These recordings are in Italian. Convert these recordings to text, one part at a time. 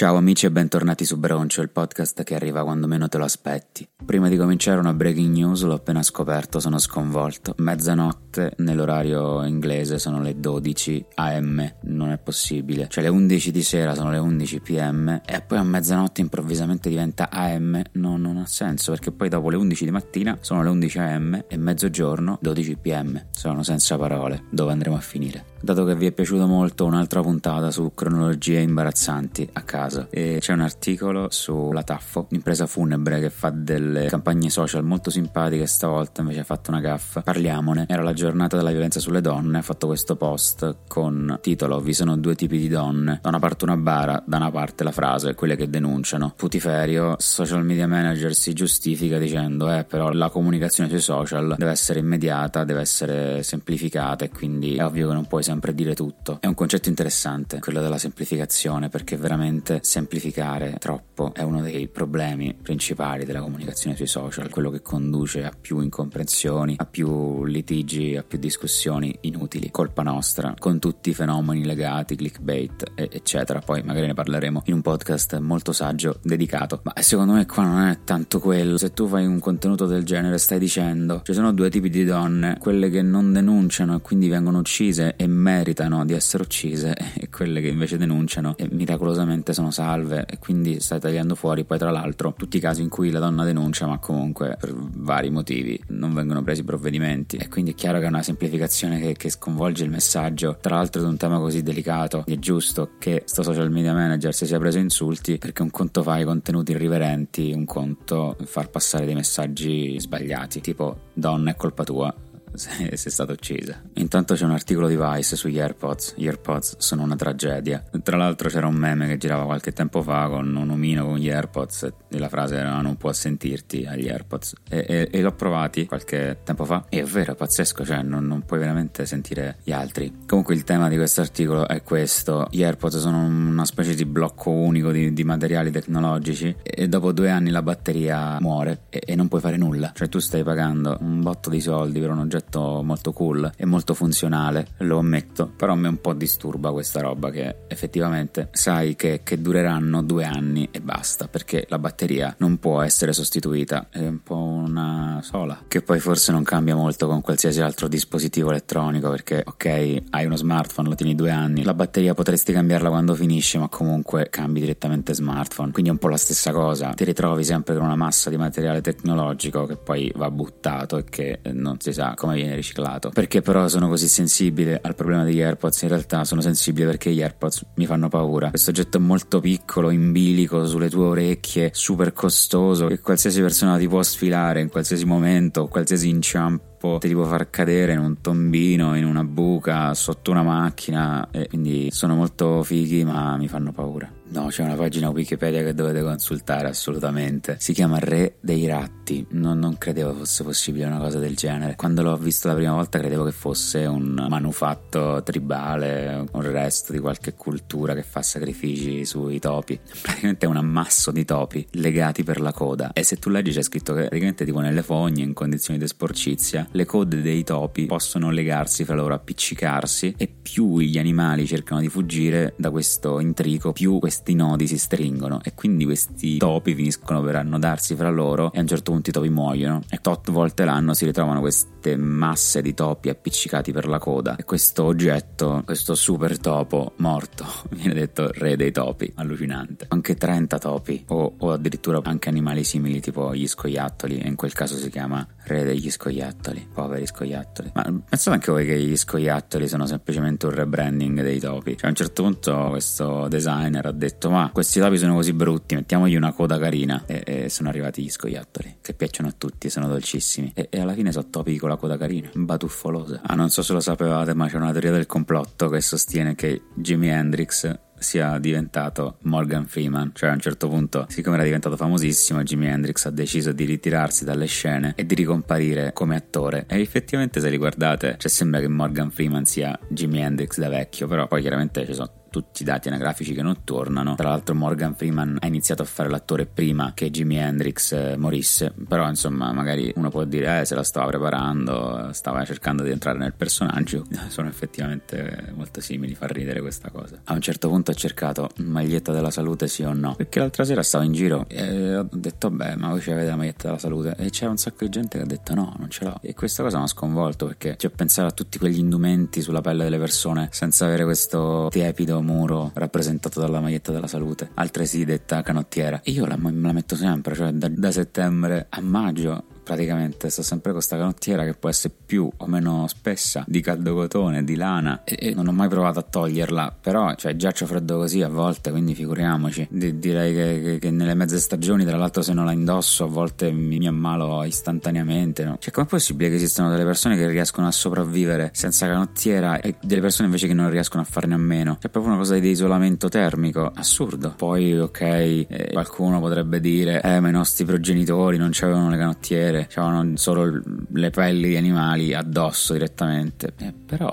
Ciao amici e bentornati su Broncio, il podcast che arriva quando meno te lo aspetti. Prima di cominciare una breaking news l'ho appena scoperto, sono sconvolto. Mezzanotte nell'orario inglese sono le 12 am, non è possibile. Cioè le 11 di sera sono le 11 pm e poi a mezzanotte improvvisamente diventa am, no, non ha senso perché poi dopo le 11 di mattina sono le 11 am e mezzogiorno 12 pm. Sono senza parole, dove andremo a finire? Dato che vi è piaciuto molto un'altra puntata su cronologie imbarazzanti a casa e c'è un articolo sulla Taffo, impresa funebre che fa delle campagne social molto simpatiche, stavolta invece ha fatto una gaffa. Parliamone, era la giornata della violenza sulle donne, ha fatto questo post con titolo Vi sono due tipi di donne, da una parte una bara, da una parte la frase, quelle che denunciano. Putiferio, social media manager si giustifica dicendo eh però la comunicazione sui social deve essere immediata, deve essere semplificata e quindi è ovvio che non puoi sempre dire tutto. È un concetto interessante, quello della semplificazione, perché veramente semplificare troppo è uno dei problemi principali della comunicazione sui social, quello che conduce a più incomprensioni, a più litigi, a più discussioni inutili, colpa nostra, con tutti i fenomeni legati, clickbait, eccetera. Poi magari ne parleremo in un podcast molto saggio dedicato. Ma secondo me qua non è tanto quello. Se tu fai un contenuto del genere, stai dicendo ci sono due tipi di donne, quelle che non denunciano e quindi vengono uccise e meritano di essere uccise e quelle che invece denunciano e miracolosamente sono salve e quindi stai tagliando fuori. Poi tra l'altro tutti i casi in cui la donna denuncia ma comunque per vari motivi non vengono presi provvedimenti. E quindi è chiaro che è una semplificazione che, che sconvolge il messaggio tra l'altro di un tema così delicato. È giusto che sto social media manager si sia preso insulti perché un conto fa i contenuti irriverenti un conto far passare dei messaggi sbagliati tipo donna è colpa tua se, è stata uccisa. Intanto c'è un articolo di Vice sugli AirPods. Gli AirPods sono una tragedia. Tra l'altro c'era un meme che girava qualche tempo fa con un omino con gli AirPods e la frase era non può sentirti agli AirPods. E, e, e l'ho provati qualche tempo fa e è vero, è pazzesco, cioè non, non, puoi veramente sentire gli altri. Comunque il tema di questo articolo è questo. Gli AirPods sono una specie di blocco unico di, di materiali tecnologici e dopo due anni la batteria muore e, e non puoi fare nulla. Cioè tu stai pagando un botto di soldi per un oggetto oggetto molto cool e molto funzionale, lo ammetto, però a me un po' disturba questa roba che effettivamente sai che, che dureranno due anni e basta, perché la batteria non può essere sostituita, è un po' una sola, che poi forse non cambia molto con qualsiasi altro dispositivo elettronico, perché ok, hai uno smartphone, lo tieni due anni, la batteria potresti cambiarla quando finisce, ma comunque cambi direttamente smartphone, quindi è un po' la stessa cosa, ti ritrovi sempre con una massa di materiale tecnologico che poi va buttato e che non si sa come come viene riciclato. Perché però sono così sensibile al problema degli AirPods? In realtà sono sensibile perché gli AirPods mi fanno paura. Questo oggetto è molto piccolo, in bilico, sulle tue orecchie, super costoso, che qualsiasi persona ti può sfilare in qualsiasi momento, qualsiasi inciampo ti può far cadere in un tombino, in una buca, sotto una macchina e quindi sono molto fighi ma mi fanno paura. No, c'è una pagina Wikipedia che dovete consultare assolutamente. Si chiama Re dei Ratti. Non, non, credevo fosse possibile una cosa del genere. Quando l'ho visto la prima volta credevo che fosse un manufatto tribale, un resto di qualche cultura che fa sacrifici sui topi. Praticamente è un ammasso di topi legati per la coda. E se tu leggi c'è scritto che praticamente tipo nelle fogne, in condizioni di sporcizia, le code dei topi possono legarsi fra loro, appiccicarsi e più gli animali cercano di fuggire da questo intrico, più questi questi nodi si stringono e quindi questi topi finiscono per annodarsi fra loro e a un certo punto i topi muoiono e tot volte l'anno si ritrovano queste masse di topi appiccicati per la coda e questo oggetto, questo super topo morto, viene detto re dei topi, allucinante. Anche 30 topi o, o addirittura anche animali simili tipo gli scoiattoli e in quel caso si chiama re degli scoiattoli, poveri scoiattoli. Ma pensate anche voi che gli scoiattoli sono semplicemente un rebranding dei topi? Cioè a un certo punto questo designer ha detto detto ma questi topi sono così brutti, mettiamogli una coda carina e, e sono arrivati gli scoiattoli che piacciono a tutti, sono dolcissimi e, e alla fine sono topi con la coda carina, batuffolosa. Ah non so se lo sapevate ma c'è una teoria del complotto che sostiene che Jimi Hendrix sia diventato Morgan Freeman, cioè a un certo punto, siccome era diventato famosissimo, Jimi Hendrix ha deciso di ritirarsi dalle scene e di ricomparire come attore. E effettivamente, se li guardate, cioè sembra che Morgan Freeman sia Jimi Hendrix da vecchio, però poi chiaramente ci sono tutti i dati anagrafici che non tornano. Tra l'altro Morgan Freeman ha iniziato a fare l'attore prima che Jimi Hendrix eh, morisse, però insomma magari uno può dire eh, se la stava preparando, stava cercando di entrare nel personaggio, sono effettivamente molto simili, fa ridere questa cosa. A un certo punto ho cercato maglietta della salute sì o no, perché l'altra sera stavo in giro e ho detto beh ma voi ci avete la maglietta della salute? E c'era un sacco di gente che ha detto no, non ce l'ho. E questa cosa mi ha sconvolto perché ci ho pensato a tutti quegli indumenti sulla pelle delle persone senza avere questo tiepido muro rappresentato dalla maglietta della salute, altresì detta canottiera. Io la, la metto sempre, cioè da, da settembre a maggio praticamente sto sempre con questa canottiera che può essere più o meno spessa di caldo cotone, di lana e, e non ho mai provato a toglierla però cioè già c'ho freddo così a volte quindi figuriamoci. D- direi che, che, che, nelle mezze stagioni tra l'altro se non la indosso a volte mi, mi ammalo istantaneamente no? cioè com'è possibile che esistano delle persone che riescono a sopravvivere senza canottiera e delle persone invece che non riescono a farne a meno? C'è proprio una cosa di isolamento termico assurdo. Poi ok eh, qualcuno potrebbe dire eh ma i nostri progenitori non c'avevano le canottiere vedere, c'erano solo le pelli di animali addosso direttamente. Eh, però,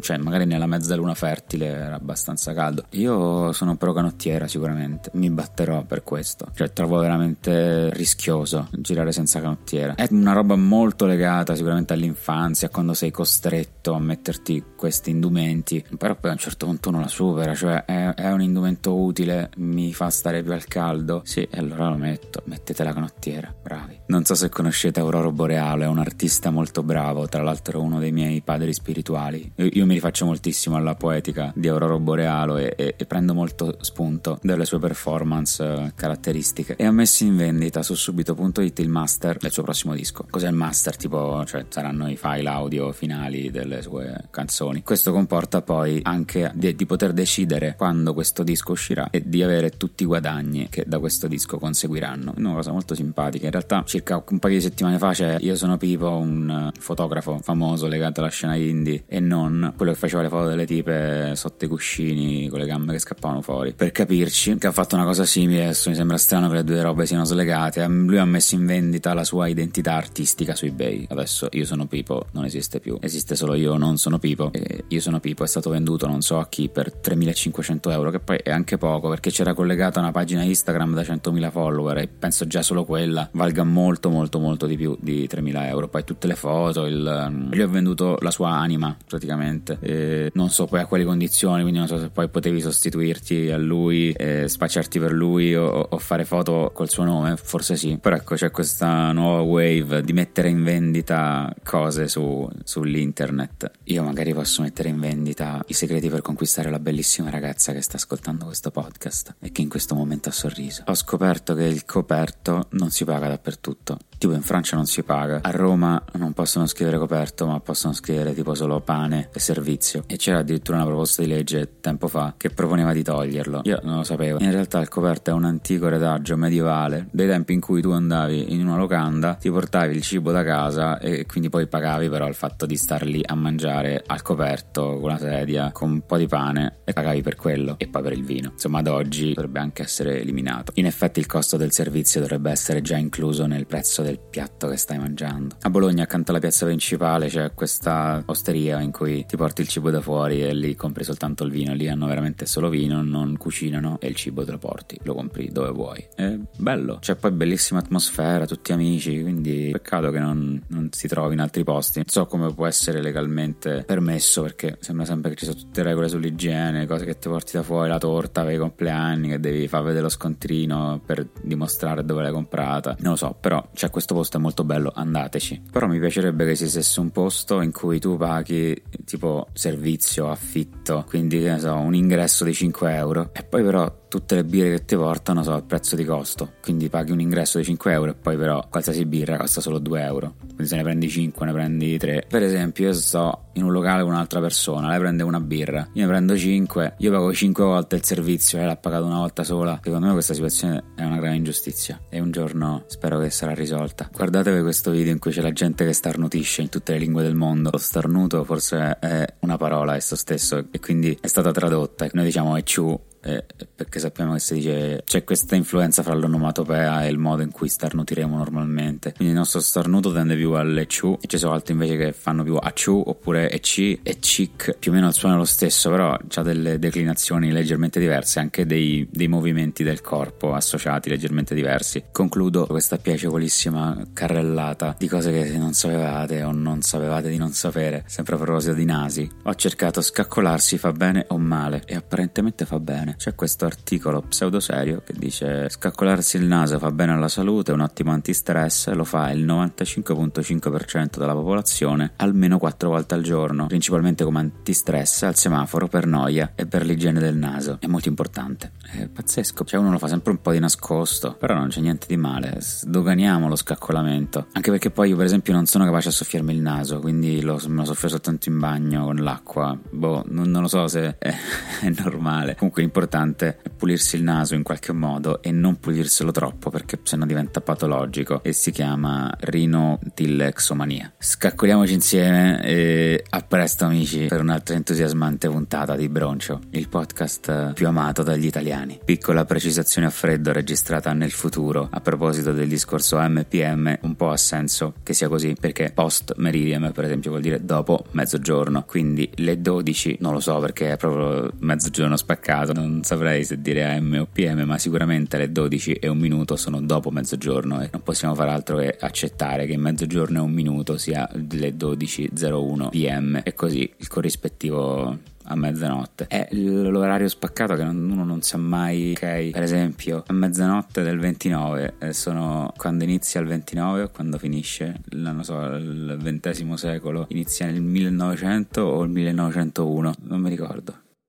cioè, magari nella mezza luna fertile era abbastanza caldo. Io sono pro canottiera sicuramente, mi batterò per questo. Cioè, trovo veramente rischioso girare senza canottiera. È una roba molto legata sicuramente all'infanzia, quando sei costretto a metterti questi indumenti. Però poi a un certo punto uno la supera, cioè è, è un indumento utile, mi fa stare più al caldo. Sì, allora lo metto, mettete la canottiera, bravi. Non so se conoscete Aurora Boreale, è un artista molto bravo, tra l'altro uno dei miei padri spirituali. Io, io mi rifaccio moltissimo alla poetica di Aurora Boreale e, e, e, prendo molto spunto dalle sue performance uh, caratteristiche. E ha messo in vendita su subito.it il master del suo prossimo disco. Cos'è il master? Tipo, cioè, saranno i file audio finali delle sue canzoni. Questo comporta poi anche di, di poter decidere quando questo disco uscirà e di avere tutti i guadagni che da questo disco conseguiranno. Una cosa molto simpatica. In realtà, circa un paio di settimane fa c'è Io sono Pipo, un fotografo famoso legato alla scena indie e non quello che faceva le foto delle tipe sotto i cuscini con le gambe che scappavano fuori. Per capirci, che ha fatto una cosa simile, adesso mi sembra strano che le due robe siano slegate. Lui ha messo in vendita la sua identità artistica su eBay. Adesso Io sono Pipo non esiste più, esiste solo Io non sono Pipo. E Io sono Pipo è stato venduto non so a chi per 3500 euro, che poi è anche poco perché c'era collegata una pagina Instagram da 100.000 follower e penso già solo quella valga molto molto molto molto di più di 3.000 euro. Poi tutte le foto il, mm, gli ho venduto la sua anima praticamente. E non so poi a quali condizioni quindi non so se poi potevi sostituirti a lui spacciarti per lui o, o, fare foto col suo nome forse sì. Però ecco c'è questa nuova wave di mettere in vendita cose su, sull'internet. Io magari posso mettere in vendita i segreti per conquistare la bellissima ragazza che sta ascoltando questo podcast e che in questo momento ha sorriso. Ho scoperto che il coperto non si paga dappertutto. Tutto. Tipo in Francia non si paga, a Roma non possono scrivere coperto, ma possono scrivere tipo solo pane e servizio. E c'era addirittura una proposta di legge tempo fa che proponeva di toglierlo. Io non lo sapevo. In realtà il coperto è un antico retaggio medievale dei tempi in cui tu andavi in una locanda, ti portavi il cibo da casa e quindi poi pagavi però il fatto di star lì a mangiare al coperto con una sedia, con un po' di pane e pagavi per quello e poi per il vino. Insomma, ad oggi dovrebbe anche essere eliminato. In effetti il costo del servizio dovrebbe essere già incluso nel prezzo del piatto che stai mangiando. A Bologna, accanto alla piazza principale, c'è questa osteria in cui ti porti il cibo da fuori e lì compri soltanto il vino. Lì hanno veramente solo vino, non cucinano e il cibo te lo porti, lo compri dove vuoi. È bello, c'è poi bellissima atmosfera, tutti amici, quindi peccato che non, non si trovi in altri posti. Non so come può essere legalmente permesso perché sembra sempre che ci sono tutte regole sull'igiene, cose che ti porti da fuori, la torta per i compleanni, che devi far vedere lo scontrino per dimostrare dove l'hai comprata. Non lo so, però c'è questo posto è molto bello, andateci. Però mi piacerebbe che esistesse un posto in cui tu paghi tipo servizio, affitto, quindi che ne so, un ingresso di 5 euro e poi però tutte le birre che ti portano sono al prezzo di costo, quindi paghi un ingresso di 5 euro e poi però qualsiasi birra costa solo 2 euro, quindi se ne prendi 5 ne prendi 3. Per esempio io sto in un locale con un'altra persona, lei prende una birra, io ne prendo 5, io pago 5 volte il servizio, lei l'ha pagato una volta sola, secondo me questa situazione è una grave ingiustizia e un giorno spero che sarà risolta. Guardatevi questo video in cui c'è la gente che starnutisce in tutte le lingue del mondo, lo starnuto forse è una parola esso stesso e quindi è stata tradotta, noi diciamo è ciù eh, perché sappiamo che si dice c'è questa influenza fra l'onomatopea e il modo in cui starnutiremo normalmente. Quindi il nostro starnuto tende più alle ciu e ci sono altri invece che fanno più a ciu oppure ec e cic, più o meno il suono è lo stesso, però ha delle declinazioni leggermente diverse, anche dei, dei movimenti del corpo associati leggermente diversi. Concludo questa piacevolissima carrellata di cose che non sapevate o non sapevate di non sapere, sempre a proposito di nasi. Ho cercato scaccolarsi fa bene o male e apparentemente fa bene. C'è questo articolo pseudo serio che dice scaccolarsi il naso fa bene alla salute, è un ottimo antistress, lo fa il 95.5% della popolazione almeno 4 volte al giorno, principalmente come antistress al semaforo per noia e per l'igiene del naso. È molto importante. È pazzesco. Cioè uno lo fa sempre un po' di nascosto, però non c'è niente di male. Sdoganiamo lo scaccolamento. Anche perché poi io per esempio non sono capace a soffiarmi il naso, quindi lo, me lo soffio soltanto in bagno con l'acqua. Boh, non, non lo so se è, è normale. Comunque l'importante è pulirsi il naso in qualche modo e non pulirselo troppo perché sennò diventa patologico e si chiama rinotillexomania. Scaccoliamoci insieme e a presto amici per un'altra entusiasmante puntata di Broncio, il podcast più amato dagli italiani. Piccola precisazione a freddo registrata nel futuro a proposito del discorso MPM, un po' ha senso che sia così perché post meridiem per esempio vuol dire dopo mezzogiorno, quindi le 12 non lo so perché è proprio mezzogiorno spaccato, non saprei se dire AM o PM, ma sicuramente le 12 e un minuto sono dopo mezzogiorno e non possiamo fare altro che accettare che mezzogiorno e un minuto sia le 12.01 PM e così il corrispettivo a mezzanotte. È l'orario spaccato che uno non sa mai, ok? Per esempio, a mezzanotte del 29 eh, sono quando inizia il 29 o quando finisce, non so, il XX secolo, inizia nel 1900 o il 1901, non mi ricordo